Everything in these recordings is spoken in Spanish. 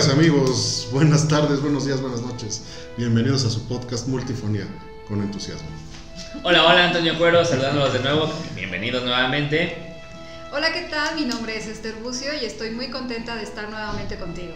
Amigas, amigos, buenas tardes, buenos días, buenas noches. Bienvenidos a su podcast Multifonía con entusiasmo. Hola, hola, Antonio Cuero, saludándolos de nuevo. Bienvenidos nuevamente. Hola, ¿qué tal? Mi nombre es Esther Bucio y estoy muy contenta de estar nuevamente contigo.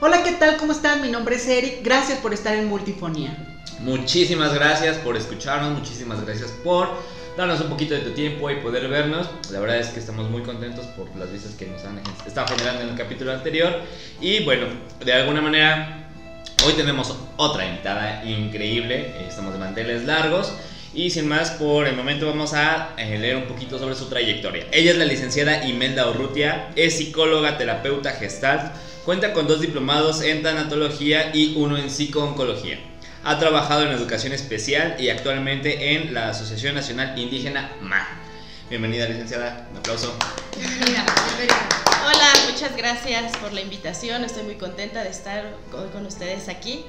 Hola, ¿qué tal? ¿Cómo están? Mi nombre es Eric. Gracias por estar en Multifonía. Muchísimas gracias por escucharnos, muchísimas gracias por darnos un poquito de tu tiempo y poder vernos. La verdad es que estamos muy contentos por las vistas que nos han estado generando en el capítulo anterior. Y bueno, de alguna manera, hoy tenemos otra invitada increíble. Estamos de manteles largos. Y sin más, por el momento vamos a eh, leer un poquito sobre su trayectoria. Ella es la licenciada Imelda Urrutia, es psicóloga, terapeuta gestal, cuenta con dos diplomados en tanatología y uno en psicooncología. Ha trabajado en educación especial y actualmente en la Asociación Nacional Indígena MA. Bienvenida, licenciada. Un aplauso. Hola, muchas gracias por la invitación. Estoy muy contenta de estar hoy con ustedes aquí.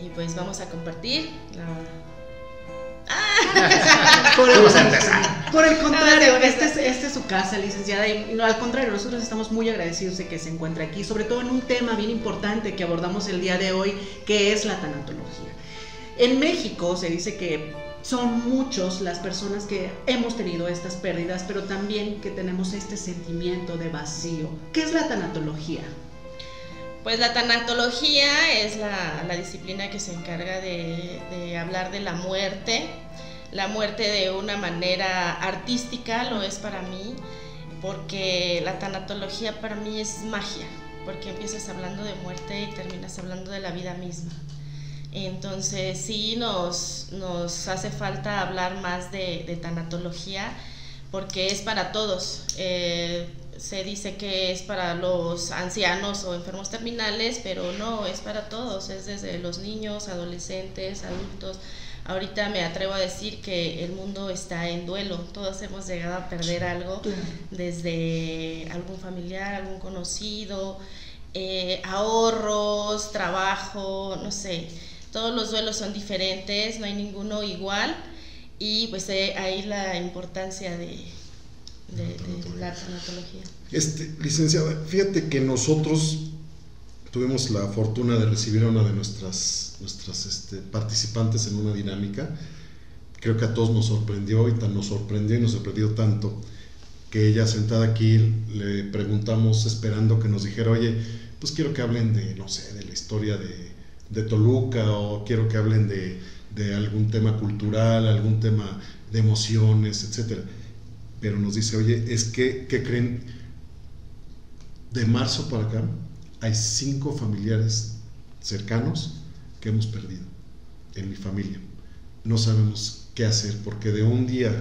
Y pues vamos a compartir la por, el, por el contrario, esta es, este es su casa, licenciada, y no, al contrario, nosotros estamos muy agradecidos de que se encuentre aquí, sobre todo en un tema bien importante que abordamos el día de hoy, que es la tanatología. En México se dice que son muchos las personas que hemos tenido estas pérdidas, pero también que tenemos este sentimiento de vacío. ¿Qué es la tanatología? Pues la tanatología es la, disciplina que se encarga de, de, hablar de la muerte, la muerte de una manera artística, lo es para mí, porque la tanatología para mí es magia, porque empiezas hablando de muerte y terminas hablando de la vida misma. Entonces sí nos, nos hace falta hablar más de, tanatología porque es para todos. Eh, se dice que es para los ancianos o enfermos terminales, pero no, es para todos, es desde los niños, adolescentes, adultos. Ahorita me atrevo a decir que el mundo está en duelo, todos hemos llegado a perder algo, desde algún familiar, algún conocido, eh, ahorros, trabajo, no sé todos los duelos son diferentes, no hay ninguno igual y pues eh, ahí la importancia de, la tanatología. Este, licenciada, fíjate que nosotros tuvimos la fortuna de recibir a una de nuestras, nuestras este, participantes en una dinámica. Creo que a todos nos sorprendió y tan nos sorprendió y nos sorprendió tanto que ella sentada aquí le preguntamos esperando que nos dijera, oye, pues quiero que hablen de, no sé, de la historia de de Toluca o quiero que hablen de, algún tema cultural, algún tema de emociones, etc. Pero nos dice, oye, es que, ¿qué creen? De marzo para acá hay cinco familiares cercanos que hemos perdido en mi familia. No sabemos qué hacer porque de un día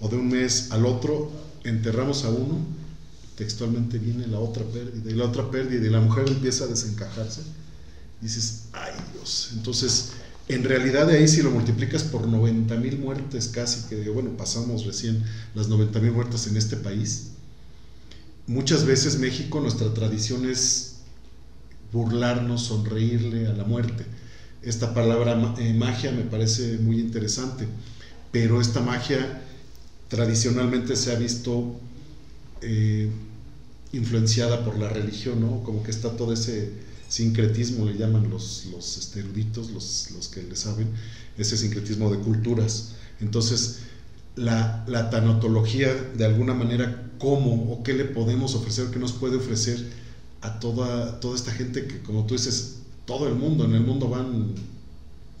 o de un mes al otro enterramos a uno, textualmente viene la otra pérdida y la otra pérdida y la mujer empieza a desencajarse dices, ay Dios. Entonces, en realidad de ahí si lo multiplicas por 90 mil muertes casi, que bueno, pasamos recién las 90 mil muertes en este país, muchas veces México, nuestra tradición es burlarnos, sonreírle a la muerte. Esta palabra eh, magia me parece muy interesante, pero esta magia tradicionalmente se ha visto eh, influenciada por la religión, ¿no? Como que está todo ese sincretismo, le llaman los, los eruditos, los, los, que le saben, ese sincretismo de culturas. Entonces, la, la, tanatología, de alguna manera, ¿cómo o qué le podemos ofrecer, qué nos puede ofrecer a toda, toda esta gente que, como tú dices, todo el mundo, en el mundo van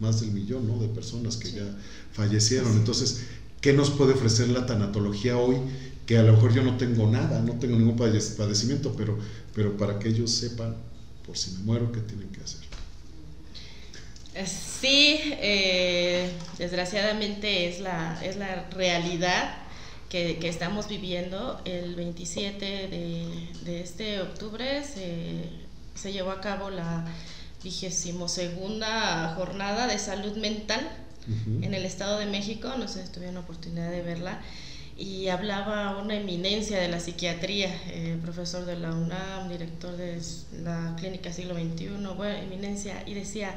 más del millón ¿no? de personas que ya fallecieron. Entonces, ¿qué nos puede ofrecer la tanatología hoy? Que a lo mejor yo no tengo nada, no tengo ningún padecimiento, pero, pero para que ellos sepan por si me muero, ¿qué tienen que hacer? Eh, sí, eh, desgraciadamente es la, es la realidad que, estamos viviendo. El 27 de, este octubre se, llevó a cabo la vigésimo segunda jornada de salud mental en el Estado de México. No sé si tuvieron la oportunidad de verla y hablaba una eminencia de la psiquiatría, eh, profesor de la UNAM, director de la Clínica Siglo XXI, bueno, eminencia, y decía,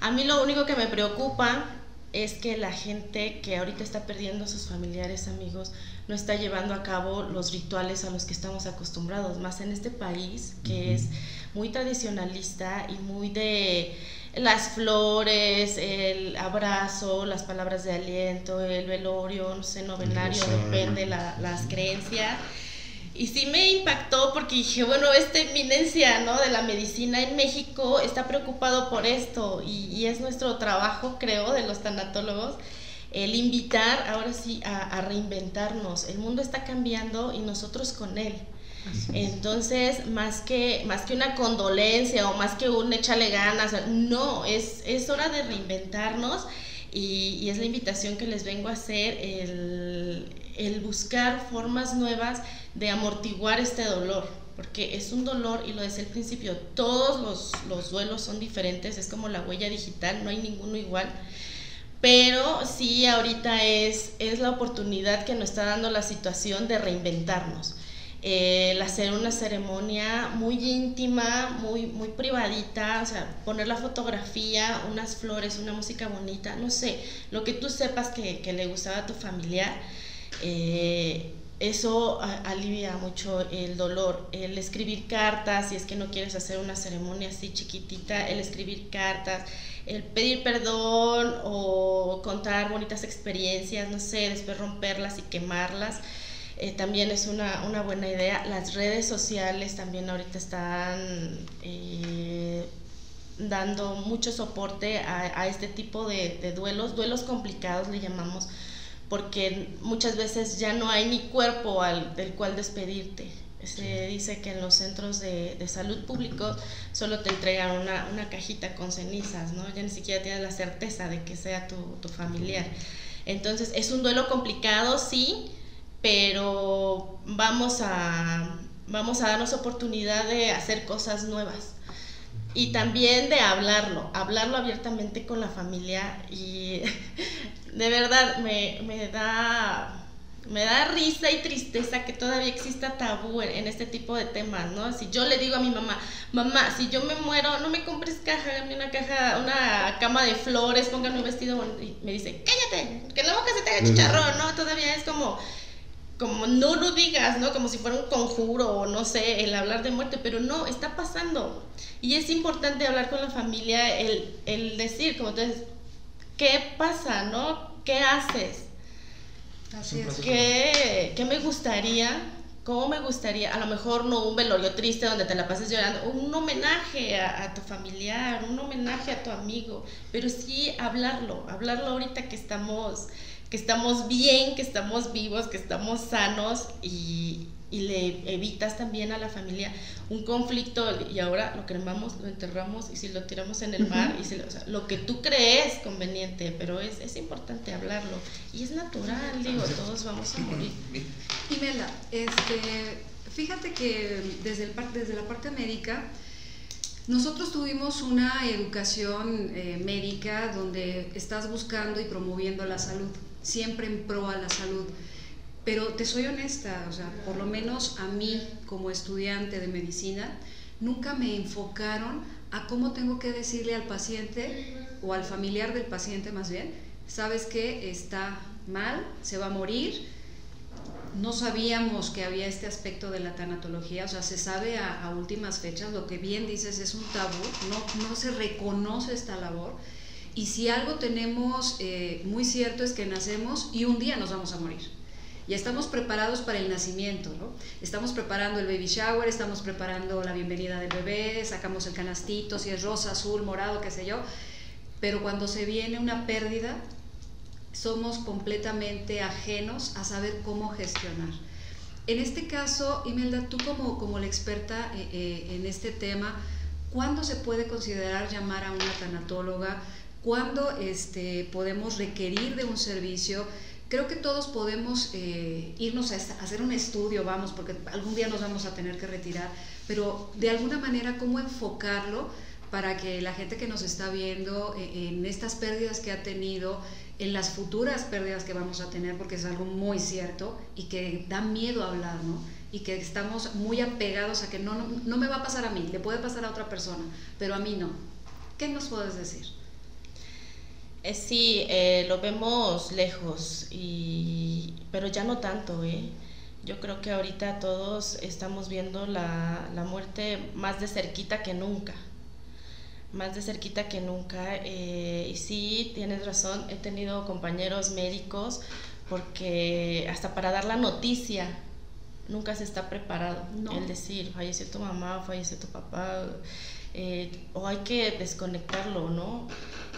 a mí lo único que me preocupa es que la gente que ahorita está perdiendo a sus familiares, amigos, no está llevando a cabo los rituales a los que estamos acostumbrados, más en este país que es muy tradicionalista y muy de las flores, el abrazo, las palabras de aliento, el velorio, no sé, novenario, depende la, las creencias. Y sí me impactó porque dije, bueno, esta eminencia ¿no? de la medicina en México está preocupado por esto y, y es nuestro trabajo, creo, de los tanatólogos, el invitar ahora sí a, a, reinventarnos. El mundo está cambiando y nosotros con él. Entonces, más que, más que una condolencia o más que un échale ganas, no, es, es hora de reinventarnos y, es la invitación que les vengo a hacer, el, el buscar formas nuevas de amortiguar este dolor, porque es un dolor y lo decía al principio, todos los, los duelos son diferentes, es como la huella digital, no hay ninguno igual pero sí ahorita es, es la oportunidad que nos está dando la situación de reinventarnos. El hacer una ceremonia muy íntima, muy, muy privadita, o sea, poner la fotografía, unas flores, una música bonita, no sé, lo que tú sepas que, que le gustaba a tu familiar, eh, eso alivia mucho el dolor. El escribir cartas, si es que no quieres hacer una ceremonia así chiquitita, el escribir cartas, el pedir perdón o contar bonitas experiencias, no sé, después romperlas y quemarlas. Eh, también es una, una, buena idea. Las redes sociales también ahorita están eh, dando mucho soporte a, a este tipo de, de, duelos, duelos complicados le llamamos, porque muchas veces ya no hay ni cuerpo al, del cual despedirte. Se dice que en los centros de, de salud públicos solo te entregan una, una, cajita con cenizas, ¿no? Ya ni siquiera tienes la certeza de que sea tu, tu familiar. Entonces es un duelo complicado, sí, pero vamos a, vamos a darnos oportunidad de hacer cosas nuevas y también de hablarlo, hablarlo abiertamente con la familia y de verdad me, me da me da risa y tristeza que todavía exista tabú en, en, este tipo de temas, ¿no? Si yo le digo a mi mamá, mamá, si yo me muero, no me compres caja, dame una caja, una cama de flores, póngame un vestido y me dice, cállate, que la boca se te haga chicharrón, ¿no? Todavía es como, como no lo digas, ¿no? Como si fuera un conjuro o no sé, el hablar de muerte, pero no, está pasando. Y es importante hablar con la familia, el, el decir, como dices, ¿qué pasa, no? ¿Qué haces? Así es. ¿Qué, ¿Qué me gustaría? ¿Cómo me gustaría? A lo mejor no un velorio triste donde te la pases llorando, un homenaje a, a, tu familiar, un homenaje a tu amigo, pero sí hablarlo, hablarlo ahorita que estamos que estamos bien, que estamos vivos, que estamos sanos y, y, le evitas también a la familia un conflicto. Y ahora lo cremamos, lo enterramos y si lo tiramos en el mar, y si, o sea, lo que tú crees conveniente, pero es, es importante hablarlo. Y es natural, digo, todos vamos a morir. Imelda, este, fíjate que desde, el, desde la parte médica, nosotros tuvimos una educación eh, médica donde estás buscando y promoviendo la salud siempre en pro a la salud. Pero te soy honesta, o sea, por lo menos a mí como estudiante de medicina, nunca me enfocaron a cómo tengo que decirle al paciente o al familiar del paciente más bien, sabes que está mal, se va a morir. No sabíamos que había este aspecto de la tanatología, o sea, se sabe a, últimas fechas, lo que bien dices es un tabú, no, no se reconoce esta labor y si algo tenemos eh, muy cierto es que nacemos y un día nos vamos a morir. Ya estamos preparados para el nacimiento, ¿no? Estamos preparando el baby shower, estamos preparando la bienvenida del bebé, sacamos el canastito, si es rosa, azul, morado, qué sé yo. Pero cuando se viene una pérdida, somos completamente ajenos a saber cómo gestionar. En este caso, Imelda, tú como, como la experta eh, eh, en este tema, ¿cuándo se puede considerar llamar a una tanatóloga? Cuándo este, podemos requerir de un servicio. Creo que todos podemos eh, irnos a, a, hacer un estudio, vamos, porque algún día nos vamos a tener que retirar, pero de alguna manera, ¿cómo enfocarlo para que la gente que nos está viendo eh, en estas pérdidas que ha tenido, en las futuras pérdidas que vamos a tener, porque es algo muy cierto y que da miedo hablar, ¿no? Y que estamos muy apegados a que no, no, no me va a pasar a mí, le puede pasar a otra persona, pero a mí no. ¿Qué nos puedes decir? Eh, sí, eh, lo vemos lejos, y, pero ya no tanto. ¿eh? Yo creo que ahorita todos estamos viendo la, la muerte más de cerquita que nunca. Más de cerquita que nunca. y sí, tienes razón, he tenido compañeros médicos porque hasta para dar la noticia nunca se está preparado. El decir, falleció tu mamá, falleció tu papá, eh, o hay que desconectarlo, ¿no?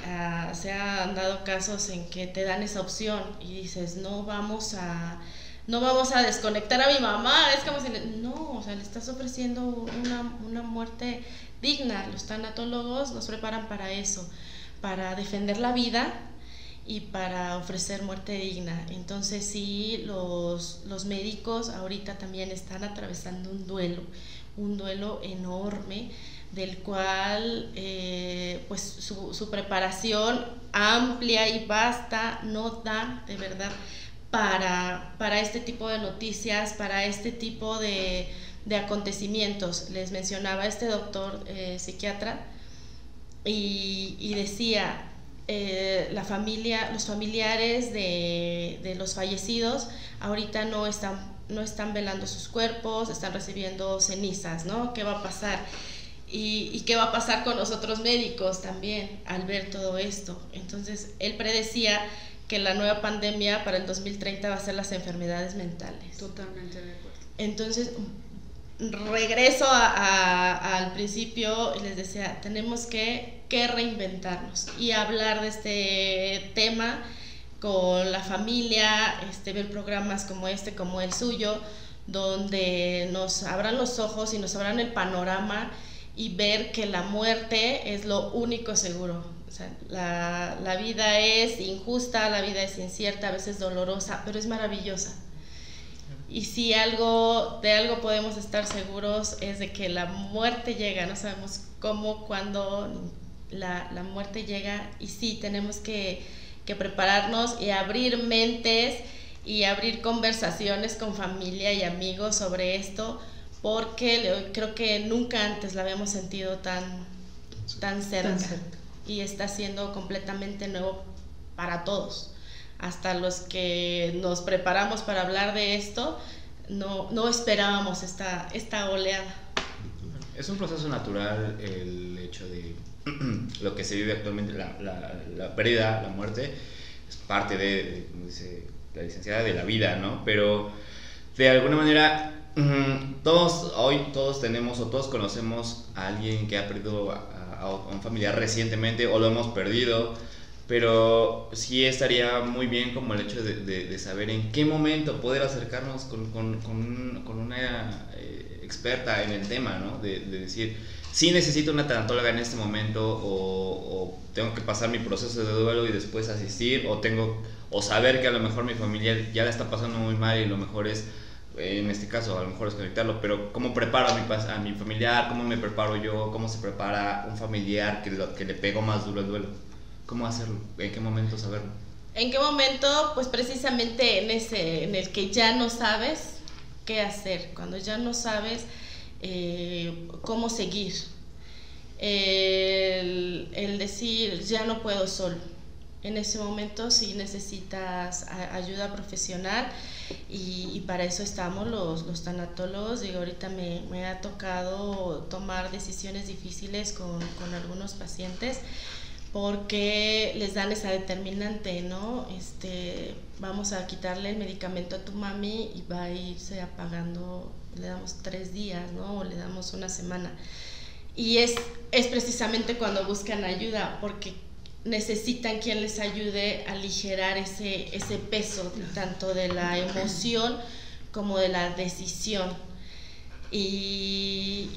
Ah, se han dado casos en que te dan esa opción y dices, no vamos a no vamos a desconectar a mi mamá, es como si, no, o sea, le estás ofreciendo una, una muerte digna, los tanatólogos nos preparan para eso, para defender la vida y para ofrecer muerte digna. Entonces sí, los, los médicos ahorita también están atravesando un duelo, un duelo enorme del cual eh, pues su, su, preparación amplia y vasta no da de verdad para, para este tipo de noticias, para este tipo de, de acontecimientos. Les mencionaba este doctor eh, psiquiatra y, y decía, eh, la familia, los familiares de, de, los fallecidos ahorita no están, no están velando sus cuerpos, están recibiendo cenizas, ¿no? ¿Qué va a pasar? Y, y, qué va a pasar con los otros médicos también al ver todo esto. Entonces, él predecía que la nueva pandemia para el 2030 va a ser las enfermedades mentales. Totalmente de acuerdo. Entonces, regreso a, al principio y les decía, tenemos que, que, reinventarnos y hablar de este tema con la familia, este, ver programas como este, como el suyo, donde nos abran los ojos y nos abran el panorama y ver que la muerte es lo único seguro. O sea, la, la vida es injusta, la vida es incierta, a veces dolorosa, pero es maravillosa. Y si algo, de algo podemos estar seguros es de que la muerte llega, no sabemos cómo, cuándo la, la muerte llega. Y sí, tenemos que, que prepararnos y abrir mentes y abrir conversaciones con familia y amigos sobre esto, porque creo que nunca antes la habíamos sentido tan, tan cerca, tan cerca. y está siendo completamente nuevo para todos hasta los que nos preparamos para hablar de esto, no, no esperábamos esta, esta oleada. Es un proceso natural el hecho de lo que se vive actualmente, la, la, la pérdida, la muerte, es parte de, como dice la licenciada, de la vida, ¿no? Pero de alguna manera todos hoy todos tenemos o todos conocemos a alguien que ha perdido a, a, un familiar recientemente o lo hemos perdido pero sí estaría muy bien como el hecho de, de, saber en qué momento poder acercarnos con, con, con, una eh, experta en el tema, ¿no? De, de, decir, sí necesito una tanatóloga en este momento o, o, tengo que pasar mi proceso de duelo y después asistir o tengo o saber que a lo mejor mi familia ya la está pasando muy mal y lo mejor es en este caso a lo mejor es conectarlo, pero cómo preparo a mi, a mi familiar, cómo me preparo yo, cómo se prepara un familiar que, que le pegó más duro el duelo. ¿Cómo hacerlo? ¿En qué momento saberlo? ¿En qué momento? Pues precisamente en ese, en el que ya no sabes qué hacer, cuando ya no sabes eh, cómo seguir. El, el, decir, ya no puedo solo. En ese momento sí necesitas ayuda profesional y, y, para eso estamos los, los tanatólogos. Digo, ahorita me, me, ha tocado tomar decisiones difíciles con, con algunos pacientes porque les dan esa determinante, ¿no? Este, vamos a quitarle el medicamento a tu mami y va a irse apagando, le damos tres días, ¿no? O le damos una semana. Y es, es precisamente cuando buscan ayuda, porque necesitan quien les ayude a aligerar ese, ese peso, tanto de la emoción como de la decisión. Y,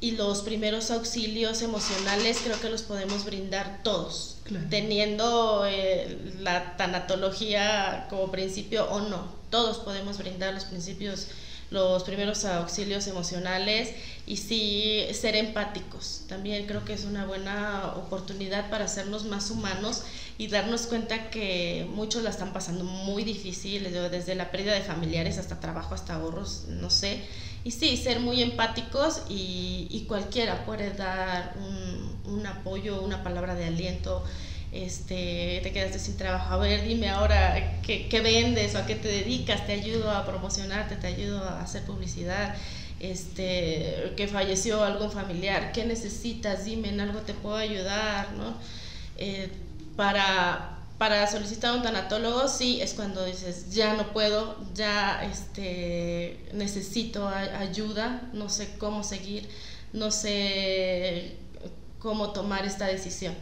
y los primeros auxilios emocionales creo que los podemos brindar todos, teniendo eh, la tanatología como principio o no. Todos podemos brindar los principios, los primeros auxilios emocionales y sí ser empáticos. También creo que es una buena oportunidad para hacernos más humanos y darnos cuenta que muchos la están pasando muy difícil, desde la pérdida de familiares hasta trabajo, hasta ahorros, no sé. Y sí, ser muy empáticos y, y cualquiera puede dar un, apoyo, una palabra de aliento este, te quedaste sin trabajo, a ver, dime ahora qué, qué vendes o a qué te dedicas, te ayudo a promocionarte, te ayudo a hacer publicidad este, que falleció algún familiar, ¿qué necesitas? Dime, en algo te puedo ayudar, ¿no? Eh, para, para solicitar un tanatólogo, sí, es cuando dices, ya no puedo, ya este, necesito ayuda, no sé cómo seguir, no sé cómo tomar esta decisión.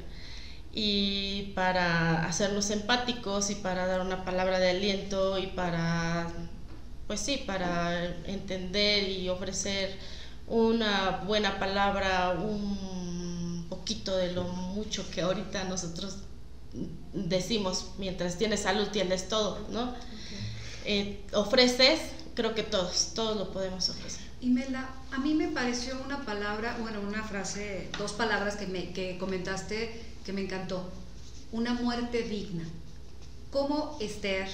Y para hacernos empáticos y para dar una palabra de aliento y para pues sí, para entender y ofrecer una buena palabra, un poquito de lo mucho que ahorita nosotros decimos, mientras tienes salud tienes todo, ¿no? Eh, ofreces, creo que todos, todos lo podemos ofrecer. Y Mela, a mí me pareció una palabra, bueno, una frase, dos palabras que, me, que comentaste que me encantó. Una muerte digna. ¿Cómo Esther,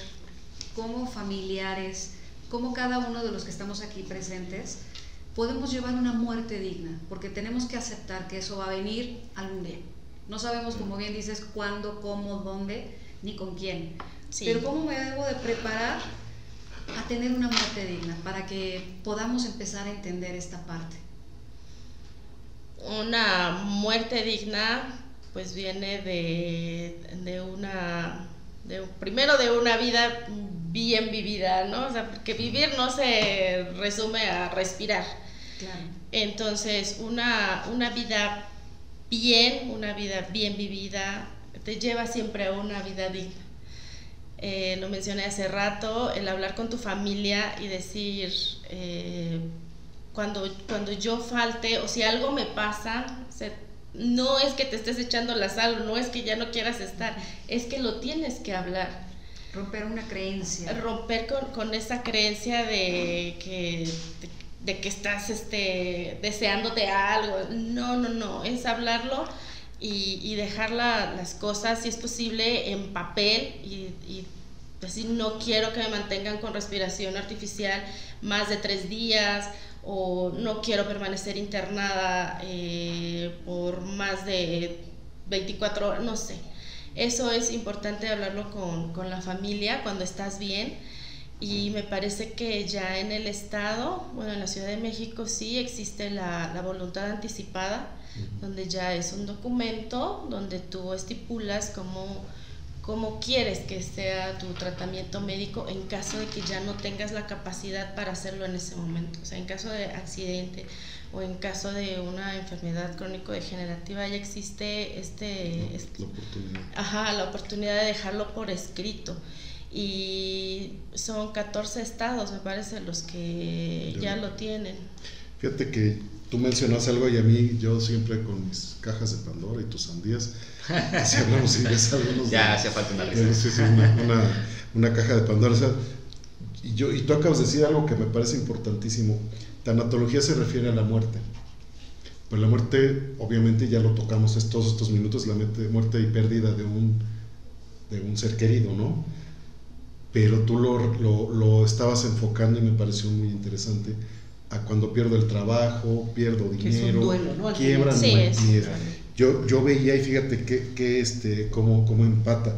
como familiares, cómo cada uno de los que estamos aquí presentes podemos llevar una muerte digna, porque tenemos que aceptar que eso va a venir algún día. No sabemos, como bien dices, cuándo, cómo, dónde, ni con quién. Pero cómo me debo de preparar a tener una muerte digna para que podamos empezar a entender esta parte. Una muerte digna pues viene de, de una de, primero de una vida bien vivida, ¿no? O sea, porque vivir no se resume a respirar. Entonces, una, una vida bien, una vida bien vivida, te lleva siempre a una vida digna. Eh, lo mencioné hace rato, el hablar con tu familia y decir, eh, cuando, cuando yo falte o si algo me pasa, no es que te estés echando la sal, no es que ya no quieras estar, es que lo tienes que hablar. Romper una creencia. Romper con, esa creencia de que, de, que estás este, deseándote algo. No, no, no, es hablarlo y, y dejar las cosas, si es posible, en papel y, y decir, no quiero que me mantengan con respiración artificial más de tres días o no quiero permanecer internada eh, por más de 24 horas, no sé. Eso es importante hablarlo con, la familia cuando estás bien. Y me parece que ya en el Estado, bueno, en la Ciudad de México sí existe la, la voluntad anticipada, donde ya es un documento donde tú estipulas cómo cómo quieres que sea tu tratamiento médico en caso de que ya no tengas la capacidad para hacerlo en ese momento. O sea, en caso de accidente o en caso de una enfermedad crónico-degenerativa ya existe este, la oportunidad. Ajá, la oportunidad de dejarlo por escrito. Y son 14 estados, me parece, los que ya lo tienen. Fíjate que tú mencionas algo y a mí, yo siempre con mis cajas de Pandora y tus sandías, si hablamos ves algunos. ya hacía falta una Sí, sí, una, una, caja de Pandora. O sea, y, yo, y tú acabas de decir algo que me parece importantísimo. Tanatología se refiere a la muerte. Pues la muerte, obviamente, ya lo tocamos todos estos minutos, la muerte y pérdida de un, de un ser querido, ¿no? Pero tú lo, lo, lo estabas enfocando y me pareció muy interesante a cuando pierdo el trabajo, pierdo dinero, duelo, ¿no? quiebra sí, yo, yo veía y fíjate que, que este, cómo, cómo empata.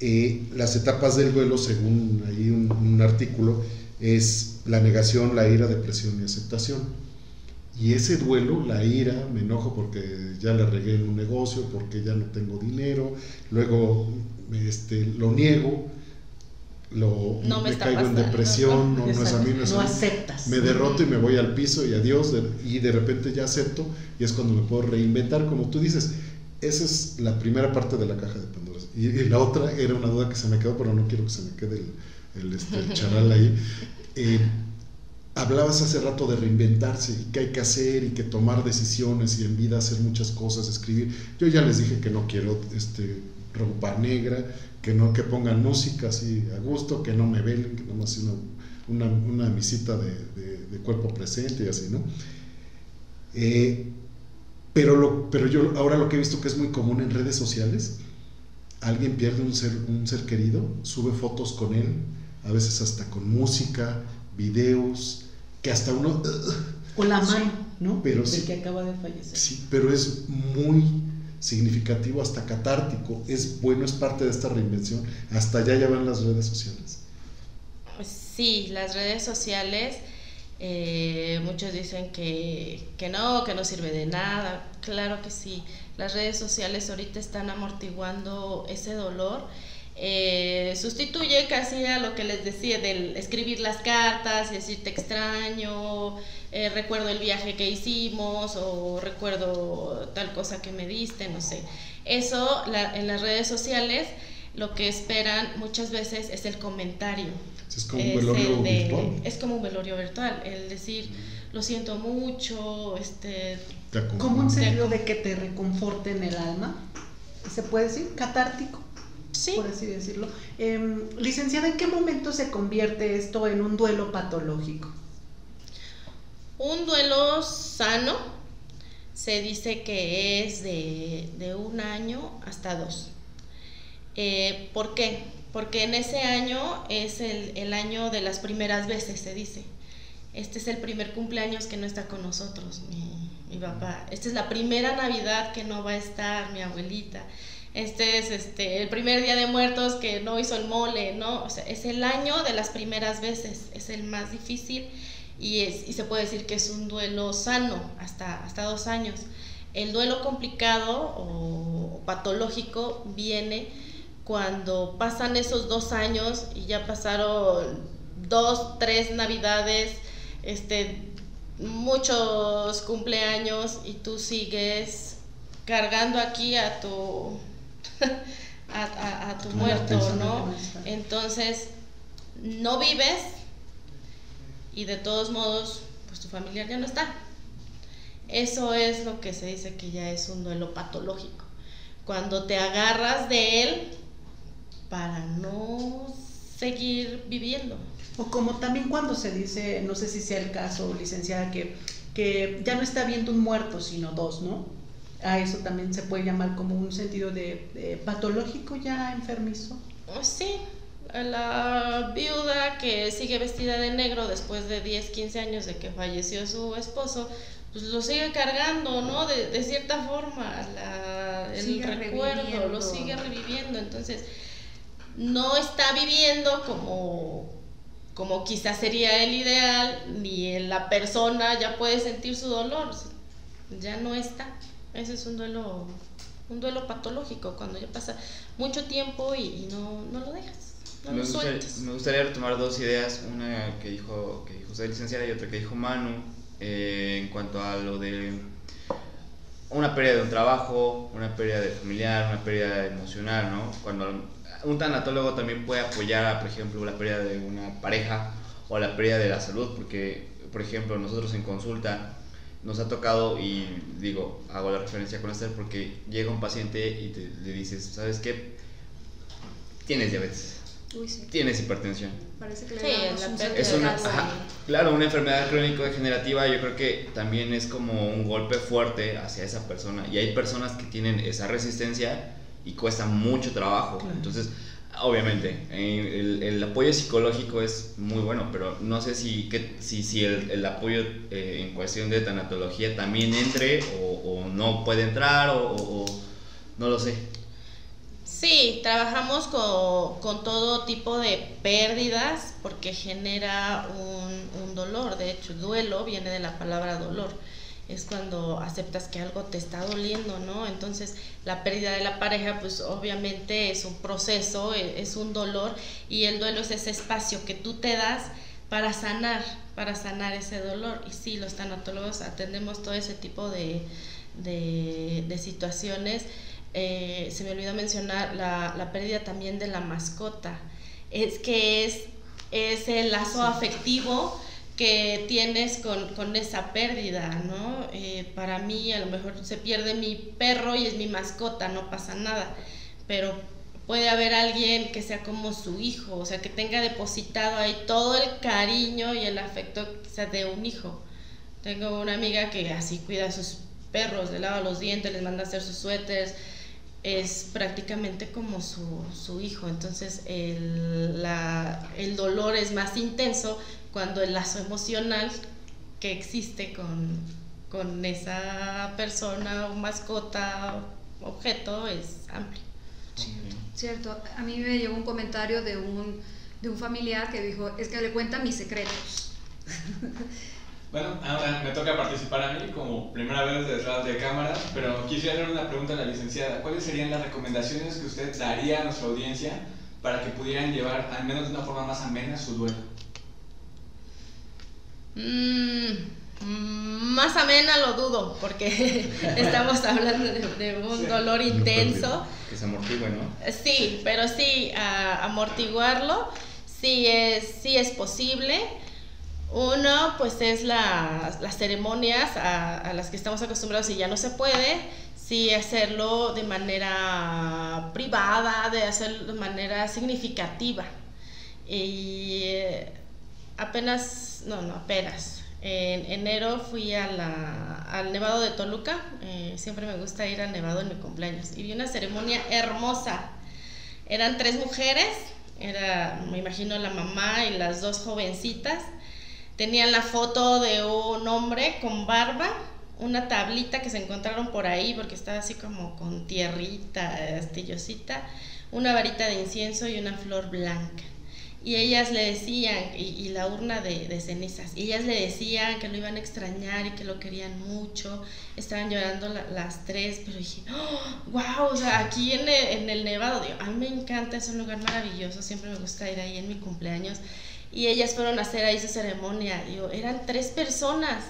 Eh, las etapas del duelo, según ahí un, un, artículo, es la negación, la ira, depresión y aceptación. Y ese duelo, la ira, me enojo porque ya le regué en un negocio, porque ya no tengo dinero, luego este, lo niego, lo, no me, caigo en depresión, no, no, es a mí, no, aceptas. Me derroto y me voy al piso y adiós, y de repente ya acepto, y es cuando me puedo reinventar, como tú dices. Esa es la primera parte de la caja de Pandora. Y, la otra era una duda que se me quedó, pero no quiero que se me quede el, el, este, charal ahí. Eh, hablabas hace rato de reinventarse y qué hay que hacer y que tomar decisiones y en vida hacer muchas cosas, escribir. Yo ya les dije que no quiero este, ropa negra, que no que pongan música así a gusto, que no me velen, que nomás una, una, una misita de, de, cuerpo presente y así, ¿no? Eh, pero, lo, pero yo ahora lo que he visto que es muy común en redes sociales, alguien pierde un ser, un ser querido, sube fotos con él, a veces hasta con música, videos, que hasta uno... con la mano, ¿no? Pero Del que acaba de fallecer. Sí, pero es muy significativo, hasta catártico. Es bueno, es parte de esta reinvención. Hasta allá ya van las redes sociales. Sí, las redes sociales, eh, muchos dicen que, que no, que no sirve de nada. Claro que sí, las redes sociales ahorita están amortiguando ese dolor eh, sustituye casi a lo que les decía del escribir las cartas y decir te extraño, eh, recuerdo el viaje que hicimos o recuerdo tal cosa que me diste, no sé. Eso en las redes sociales lo que esperan muchas veces es el comentario. Es como un velorio virtual. Es como un velorio virtual, el decir lo siento mucho, este... Como un sentido de que te reconforte en el alma, se puede decir, catártico por así decirlo. Em, licenciada, ¿en qué momento se convierte esto en un duelo patológico? Un duelo sano se dice que es de, un año hasta dos. Eh, ¿Por qué? Porque en ese año es el, año de las primeras veces, se dice. Este es el primer cumpleaños que no está con nosotros, mi, mi papá. Esta es la primera Navidad que no va a estar mi abuelita este es este, el primer día de muertos que no hizo el mole, ¿no? O sea, es el año de las primeras veces, es el más difícil y, es, y se puede decir que es un duelo sano hasta, hasta dos años. El duelo complicado o, patológico viene cuando pasan esos dos años y ya pasaron dos, tres navidades, este, muchos cumpleaños y tú sigues cargando aquí a tu a, tu muerto, ¿no? Entonces, no vives y de todos modos, pues tu familiar ya no está. Eso es lo que se dice que ya es un duelo patológico. Cuando te agarras de él para no seguir viviendo. O como también cuando se dice, no sé si sea el caso, licenciada, que, que ya no está viendo un muerto, sino dos, ¿no? A eso también se puede llamar como un sentido de, patológico ya enfermizo. Oh, sí, la viuda que sigue vestida de negro después de 10, 15 años de que falleció su esposo, pues lo sigue cargando, ¿no? De, cierta forma, el recuerdo lo sigue reviviendo. Entonces, no está viviendo como, como quizás sería el ideal, ni la persona ya puede sentir su dolor, ya no está. Ese es un duelo, un duelo patológico, cuando ya pasa mucho tiempo y, no, no, lo dejas. No me, lo gustaría, me gustaría retomar dos ideas, una que dijo, que dijo usted licenciada y otra que dijo Manu, eh, en cuanto a lo de una pérdida de un trabajo, una pérdida de familiar, una pérdida emocional, ¿no? Cuando un tanatólogo también puede apoyar, a, por ejemplo, la pérdida de una pareja o la pérdida de la salud, porque, por ejemplo, nosotros en consulta nos ha tocado, y digo, hago la referencia con Esther porque llega un paciente y te, le dices, ¿sabes qué? Tienes diabetes. Tienes hipertensión. Parece que le es una, claro, una enfermedad crónico-degenerativa yo creo que también es como un golpe fuerte hacia esa persona. Y hay personas que tienen esa resistencia y cuesta mucho trabajo. Entonces, Obviamente, el, el, apoyo psicológico es muy bueno, pero no sé si, que, si, si el, el apoyo eh, en cuestión de tanatología también entre o, o no puede entrar o, o, no lo sé. Sí, trabajamos con, con, todo tipo de pérdidas porque genera un, un dolor, de hecho, duelo viene de la palabra dolor es cuando aceptas que algo te está doliendo, ¿no? Entonces la pérdida de la pareja pues obviamente es un proceso, e, es un dolor y el duelo es ese espacio que tú te das para sanar, para sanar ese dolor. Y sí, los tanatólogos atendemos todo ese tipo de, de, situaciones. Eh, se me olvidó mencionar la, la pérdida también de la mascota. Es que es, es el lazo afectivo que tienes con, esa pérdida, ¿no? Eh, para mí a lo mejor se pierde mi perro y es mi mascota, no pasa nada, pero puede haber alguien que sea como su hijo, o sea, que tenga depositado ahí todo el cariño y el afecto de un hijo. Tengo una amiga que así cuida a sus perros, le lava los dientes, les manda a hacer sus suéteres, es prácticamente como su, su hijo, entonces el, el dolor es más intenso cuando el lazo emocional que existe con, con esa persona o mascota objeto es amplio. Cierto, a mí me llegó un comentario de un, de un familiar que dijo, es que le cuenta mis secretos. Bueno, ahora me toca participar a mí como primera vez detrás de cámara, pero quisiera hacer una pregunta a la licenciada. ¿Cuáles serían las recomendaciones que usted daría a nuestra audiencia para que pudieran llevar, al menos de una forma más amena, su duelo? Mm, más amena lo dudo, porque estamos hablando de, un dolor intenso. Que se amortigue, ¿no? Sí, pero sí, amortiguarlo sí es, sí es posible. Uno, pues es las ceremonias a, las que estamos acostumbrados y ya no se puede, sí hacerlo de manera privada, de hacerlo de manera significativa. Y eh, apenas, no, no, apenas. En enero fui a la, al Nevado de Toluca, eh, siempre me gusta ir al Nevado en mi cumpleaños, y vi una ceremonia hermosa. Eran tres mujeres, era, me imagino, la mamá y las dos jovencitas. Tenían la foto de un hombre con barba, una tablita que se encontraron por ahí porque estaba así como con tierrita, astillosita, una varita de incienso y una flor blanca y ellas le decían, y, la urna de, cenizas, y ellas le decían que lo iban a extrañar y que lo querían mucho, estaban llorando las tres, pero dije, wow, ¡Oh, o sea, aquí en el, Nevado, digo, a mí me encanta, es un lugar maravilloso, siempre me gusta ir ahí en mi cumpleaños, y ellas fueron a hacer ahí su ceremonia, digo, eran tres personas,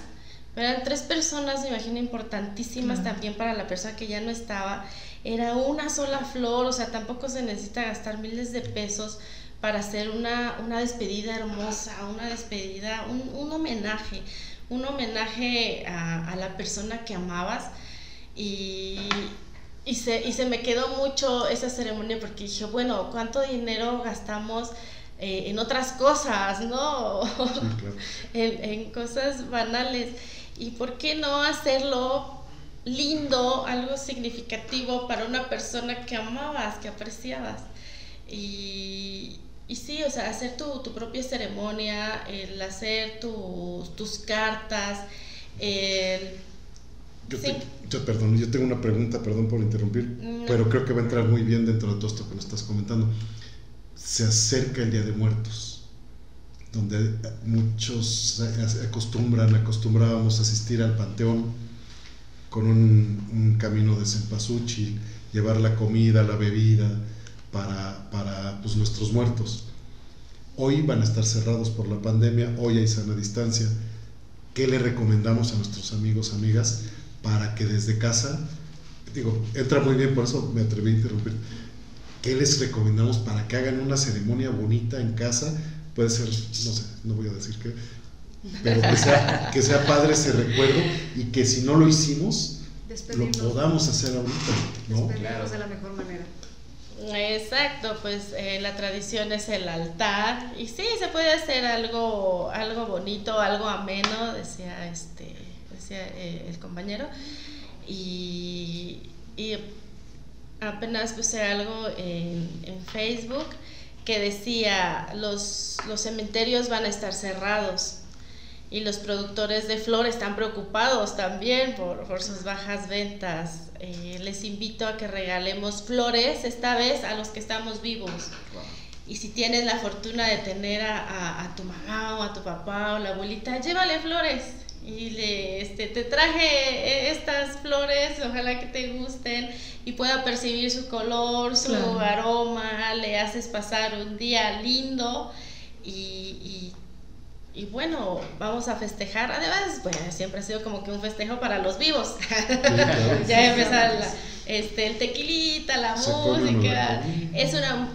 eran tres personas, me imagino, importantísimas también para la persona que ya no estaba, era una sola flor, o sea, tampoco se necesita gastar miles de pesos, para hacer una, despedida hermosa, una despedida, un, homenaje, un homenaje a, la persona que amabas. Y, y, se, y se me quedó mucho esa ceremonia porque dije, bueno, ¿cuánto dinero gastamos? Eh, en otras cosas, ¿no? en, en cosas banales. ¿Y por qué no hacerlo lindo, algo significativo para una persona que amabas, que apreciabas? Y, y sí, o sea, hacer tu, tu propia ceremonia, el hacer tus cartas, el... Yo, yo, perdón, yo tengo una pregunta, perdón por interrumpir, pero creo que va a entrar muy bien dentro de todo esto que nos estás comentando. Se acerca el Día de Muertos, donde muchos acostumbran, acostumbrábamos a asistir al panteón con un, un camino de cempasúchil, llevar la comida, la bebida, para, para pues, nuestros muertos. Hoy van a estar cerrados por la pandemia, hoy hay sana distancia. ¿Qué le recomendamos a nuestros amigos, amigas, para que desde casa, digo, entra muy bien, por eso me atreví a interrumpir, ¿qué les recomendamos para que hagan una ceremonia bonita en casa? Puede ser, no sé, no voy a decir qué, pero que sea, que sea padre ese recuerdo y que si no lo hicimos, lo podamos hacer ahorita, ¿no? Despedirnos de la mejor manera. Exacto, pues eh, la tradición es el altar y sí, se puede hacer algo, algo bonito, algo ameno, decía, este, decía eh, el compañero. Y, apenas puse algo en, en, Facebook que decía, los, los cementerios van a estar cerrados y los productores de flores están preocupados también por, por sus bajas ventas. Eh, les invito a que regalemos flores esta vez a los que estamos vivos. Y si tienes la fortuna de tener a, a, tu mamá o a tu papá o la abuelita, llévale flores. Y le, este, te traje estas flores, ojalá que te gusten y pueda percibir su color, su aroma, le haces pasar un día lindo y, y y bueno, vamos a festejar. Además, pues siempre ha sido como que un festejo para los vivos. ya empezar este, el tequilita, la música. Es una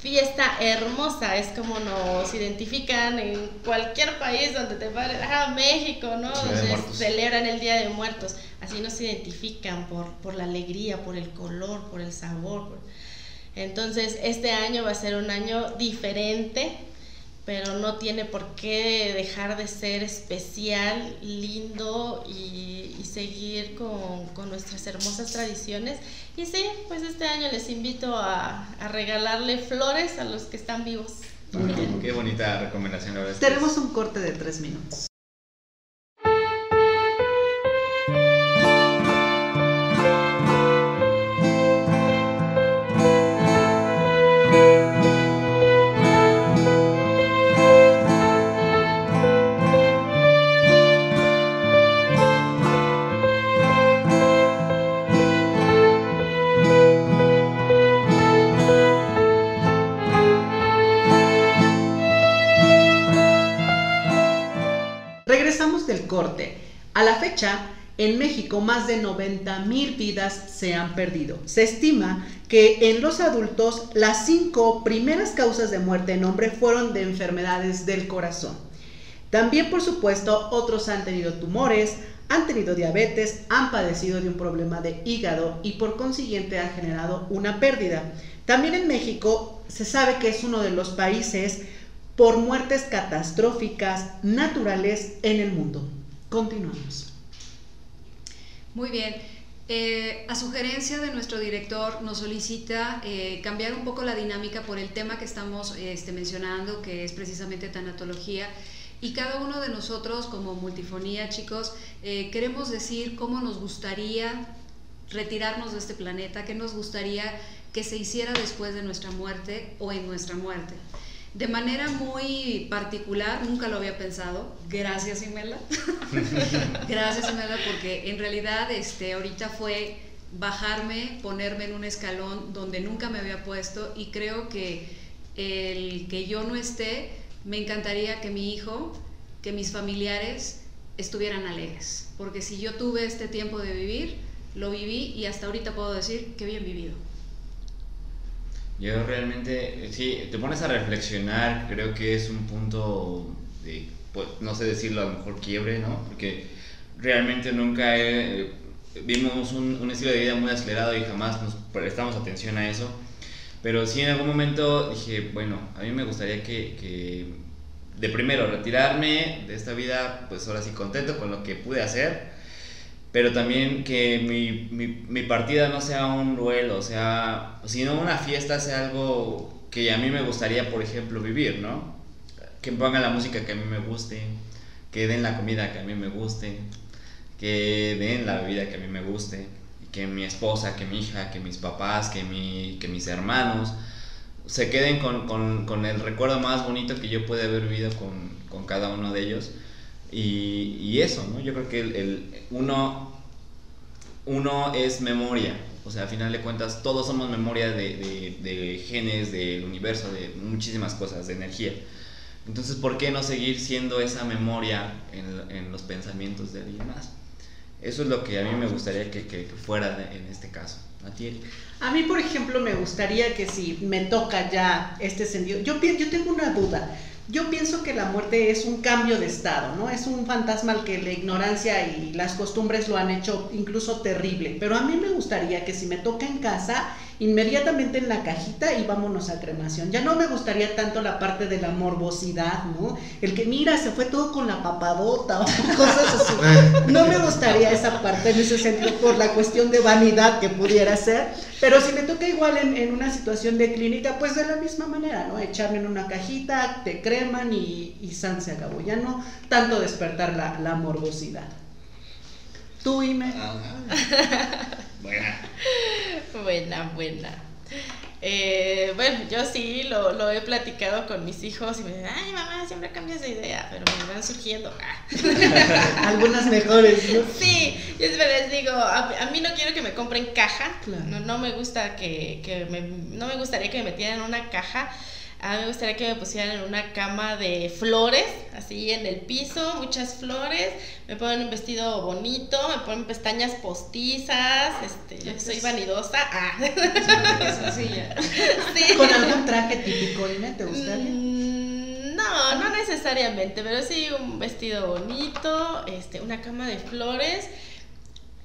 fiesta hermosa, es como nos identifican en cualquier país donde te pares. Ah, México, ¿no? celebran el Día de Muertos. Así nos identifican por, por la alegría, por el color, por el sabor. Entonces, este año va a ser un año diferente pero no tiene por qué dejar de ser especial, lindo y, seguir con, nuestras hermosas tradiciones. Y sí, pues este año les invito a, regalarle flores a los que están vivos. qué bonita recomendación, la Tenemos un corte de tres minutos. Fecha, en México más de 90 mil vidas se han perdido. Se estima que en los adultos las cinco primeras causas de muerte en hombre fueron de enfermedades del corazón. También, por supuesto, otros han tenido tumores, han tenido diabetes, han padecido de un problema de hígado y por consiguiente han generado una pérdida. También en México se sabe que es uno de los países por muertes catastróficas naturales en el mundo. Continuamos. Muy bien. Eh, a sugerencia de nuestro director nos solicita eh, cambiar un poco la dinámica por el tema que estamos este, mencionando, que es precisamente tanatología. Y cada uno de nosotros como multifonía, chicos, eh, queremos decir cómo nos gustaría retirarnos de este planeta, qué nos gustaría que se hiciera después de nuestra muerte o en nuestra muerte. De manera muy particular, nunca lo había pensado. Gracias, Imela. Gracias, Imela, porque en realidad este, ahorita fue bajarme, ponerme en un escalón donde nunca me había puesto y creo que el que yo no esté, me encantaría que mi hijo, que mis familiares estuvieran alegres, porque si yo tuve este tiempo de vivir, lo viví y hasta ahorita puedo decir que bien vivido. Yo realmente, sí, te pones a reflexionar, creo que es un punto de, pues, no sé decirlo, a lo mejor quiebre, ¿no? Porque realmente nunca vimos un, estilo de vida muy acelerado y jamás nos prestamos atención a eso. Pero sí en algún momento dije, bueno, a mí me gustaría que, que de primero retirarme de esta vida, pues ahora sí contento con lo que pude hacer pero también que mi, mi, mi, partida no sea un duelo, sea, sino una fiesta sea algo que a mí me gustaría, por ejemplo, vivir, ¿no? Que pongan la música que a mí me guste, que den la comida que a mí me guste, que den la bebida que a mí me guste, que mi esposa, que mi hija, que mis papás, que, mi, que mis hermanos se queden con, con, con el recuerdo más bonito que yo pueda haber vivido con, con cada uno de ellos y, y eso, ¿no? Yo creo que el, el, uno, uno es memoria. O sea, a final de cuentas, todos somos memoria de, de, de genes, del universo, de muchísimas cosas, de energía. Entonces, ¿por qué no seguir siendo esa memoria en, en, los pensamientos de alguien más? Eso es lo que a mí me gustaría que, que, que fuera de, en este caso. ¿A ti, A mí, por ejemplo, me gustaría que si me toca ya este sentido, yo, yo tengo una duda. Yo pienso que la muerte es un cambio de estado, ¿no? Es un fantasma al que la ignorancia y las costumbres lo han hecho incluso terrible. Pero a mí me gustaría que si me toca en casa, inmediatamente en la cajita y vámonos a cremación. Ya no me gustaría tanto la parte de la morbosidad, ¿no? El que mira, se fue todo con la papadota o cosas así. No me gustaría esa parte en ese sentido por la cuestión de vanidad que pudiera ser. Pero si me toca igual en, en una situación de clínica, pues de la misma manera, ¿no? Echarme en una cajita, te creman y, y san se acabó. Ya no tanto despertar la, la morbosidad. Tú, Ime. Buena. Buena, buena. Eh, bueno, yo sí lo, lo, he platicado con mis hijos y me dicen, ay mamá, siempre cambias de idea, pero me van surgiendo. Algunas mejores, ¿no? Sí, yo les digo, a, a, mí no quiero que me compren caja, claro. no, no, me gusta que, que me, no me gustaría que me metieran en una caja a mí me gustaría que me pusieran en una cama de flores, así en el piso, muchas flores, me ponen un vestido bonito, me ponen pestañas postizas, este, yo soy vanidosa. Ah. Sí. ¿Con algún traje típico, Ine, te gustaría? Mm, no, no necesariamente, pero sí un vestido bonito, este, una cama de flores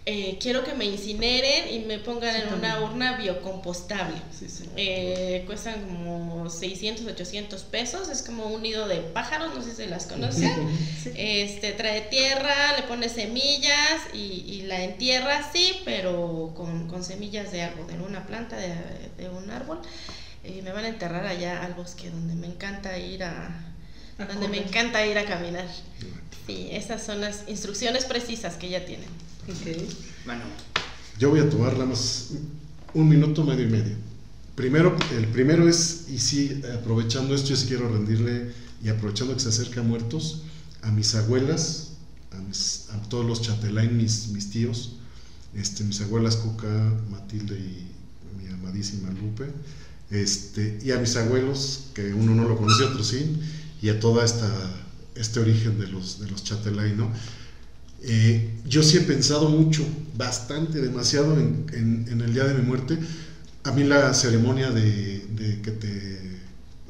eh, quiero que me incineren y me pongan sí, en también. una urna biocompostable. Sí, sí. Eh, cuestan como 600, 800 pesos. Es como un nido de pájaros, no sé si las conocen. Este, trae tierra, le pone semillas y, y la entierra, sí, pero con, con, semillas de árbol, de una planta, de, de un árbol. Y me van a enterrar allá al bosque donde me encanta ir a donde me encanta ir a caminar. Sí, esas son las instrucciones precisas que ya tienen. Okay. Bueno. Yo voy a tomar nada más un minuto, medio y medio. Primero, el primero es, y sí, aprovechando esto, yo sí quiero rendirle, y aprovechando que se acerca a muertos, a mis abuelas, a, mis, a todos los chatelain, mis, mis tíos, este, mis abuelas Cuca, Matilde y mi amadísima Lupe, este, y a mis abuelos, que uno no lo conoce, otro sí, y a toda esta este origen de los, de los Chatelay, ¿no? Eh, yo sí he pensado mucho, bastante, demasiado en, en, el día de mi muerte. A mí la ceremonia de, de, que te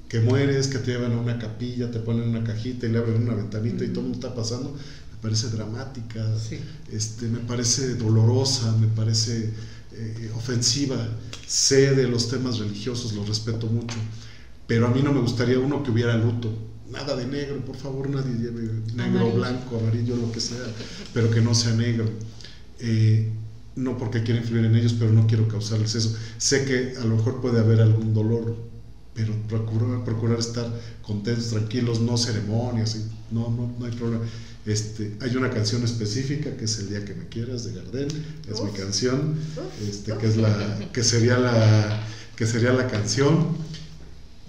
que mueres, que te llevan a una capilla, te ponen una cajita y le abren una ventanita y todo el mundo está pasando, me parece dramática, este, me parece dolorosa, me parece eh, ofensiva. Sé de los temas religiosos, los respeto mucho, pero a mí no me gustaría uno que hubiera luto nada de negro, por favor, nadie lleve negro, blanco, amarillo, lo que sea, pero que no sea negro. Eh, no porque quiera influir en ellos, pero no quiero causarles eso. Sé que a lo mejor puede haber algún dolor, pero procurar, procurar estar contentos, tranquilos, no ceremonias, no, no, no hay problema. Este, hay una canción específica que es El día que me quieras de Gardel, es mi canción, este, que es la, que sería la, que sería la canción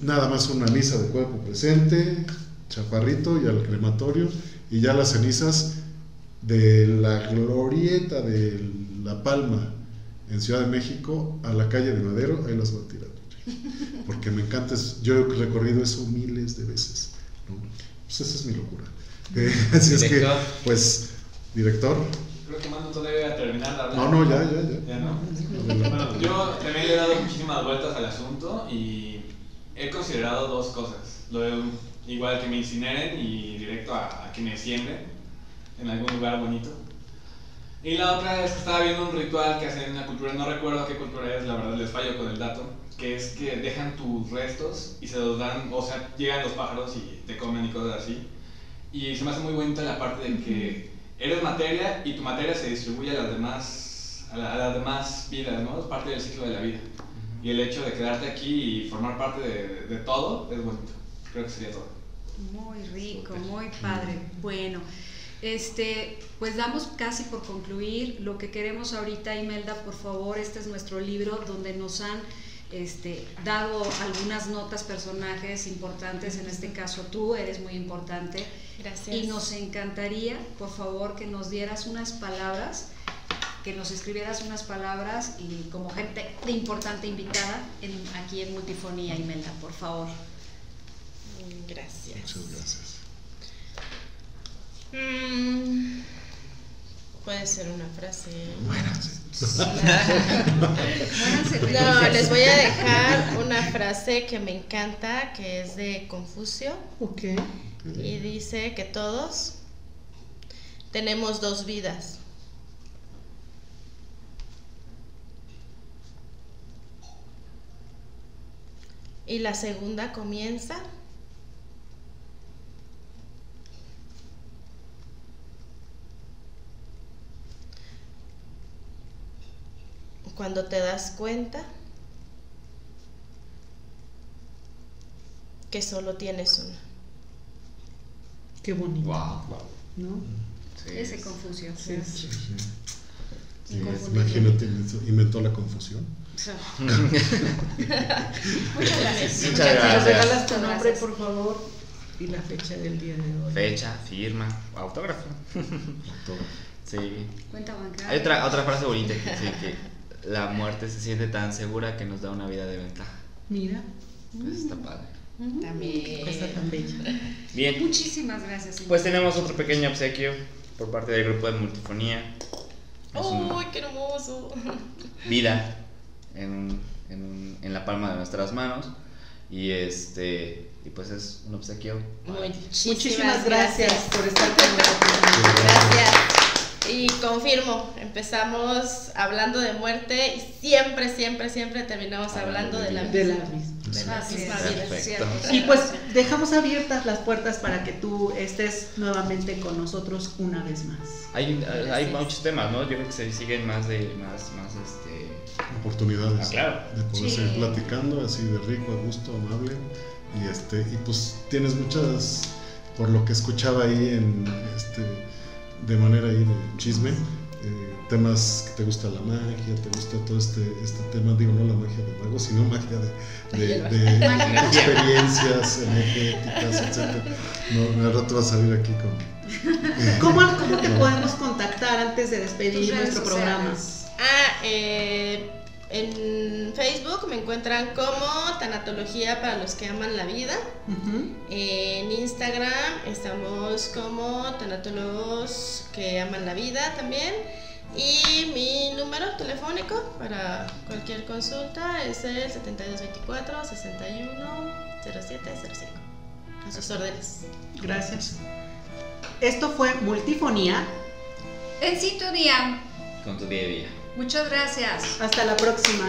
nada más una misa de cuerpo presente, chaparrito y al crematorio, y ya las cenizas de la glorieta de La Palma en Ciudad de México a la calle de Madero, ahí las voy a tirar. Porque me encanta, yo he recorrido eso miles de veces. Pues esa es mi locura. así es que, pues, director. Creo que Mando todavía terminar de hablar. No, no, ya, ya, ya. ¿Ya no? Bueno, yo también le he dado muchísimas vueltas al asunto y he considerado dos cosas. Lo de, igual que me incineren y directo a, que me siembren en algún lugar bonito. Y la otra es que estaba viendo un ritual que hacen en una cultura, no recuerdo qué cultura es, la verdad les fallo con el dato, que es que dejan tus restos y se los dan, o sea, llegan los pájaros y te comen y cosas así. Y se me hace muy bonita la parte de que eres materia y tu materia se distribuye a las demás, a, las demás vidas, ¿no? Es parte del ciclo de la vida. Y el hecho de quedarte aquí y formar parte de, de todo es bonito. Creo que sería todo. Muy rico, muy padre. Bueno, este, pues damos casi por concluir. Lo que queremos ahorita, Imelda, por favor, este es nuestro libro donde nos han este, dado algunas notas, personajes importantes. En este caso, tú eres muy importante. Gracias. Y nos encantaría, por favor, que nos dieras unas palabras que nos escribieras unas palabras y como gente de importante invitada en, aquí en Multifonía, Imelda, por favor. Gracias. Muchas gracias. Mm, puede ser una frase. no, les voy a dejar una frase que me encanta, que es de Confucio. Ok. Y dice que todos tenemos dos vidas y la segunda comienza cuando te das cuenta que solo tienes una. Qué bonito. Wow. ¿No? Sí, Ese confusión. Sí, sí, imagínate, inventó la confusión. Muchas gracias. Muchas gracias. regalas tu nombre, por favor, y la fecha del día de hoy. Fecha, firma, autógrafo. Sí. Cuenta bancaria. Hay otra, otra frase bonita que dice que la muerte se siente tan segura que nos da una vida de ventaja. Mira. Pues está padre. También. Está tan bella. Bien. Muchísimas gracias. Pues tenemos otro pequeño obsequio por parte del grupo de Multifonía. ¡Uy, qué hermoso! Vida en, en, en, la palma de nuestras manos. Y este y pues es un obsequio. Muchísimas, gracias, por estar con nosotros. Gracias. Y confirmo, empezamos hablando de muerte y siempre, siempre, siempre terminamos hablando de la De la misma, vida. Y pues dejamos abiertas las puertas para que tú estés nuevamente con nosotros una vez más. Hay, hay muchos temas, ¿no? Yo creo que se siguen más de más, más este oportunidades ah, de poder seguir platicando así de rico, a gusto, amable. Y este y pues tienes muchas por lo que escuchaba ahí en este de manera ahí de chisme, eh, temas que te gusta la magia, te gusta todo este, este tema, digo, no la magia de mago, sino magia de, de, experiencias energéticas, etc. No, al rato vas a salir aquí con... Eh, ¿Cómo, ¿Cómo, te podemos contactar antes de despedir nuestro programa? Ah, eh, En Facebook me encuentran como Tanatología para los que aman la vida. En Instagram estamos como Tanatólogos que aman la vida también. Y mi número telefónico para cualquier consulta es el 7224 61 0705. A sus órdenes. Gracias. Esto fue Multifonía. En sintonía. Con tu día a día. Muchas gracias. Hasta la próxima.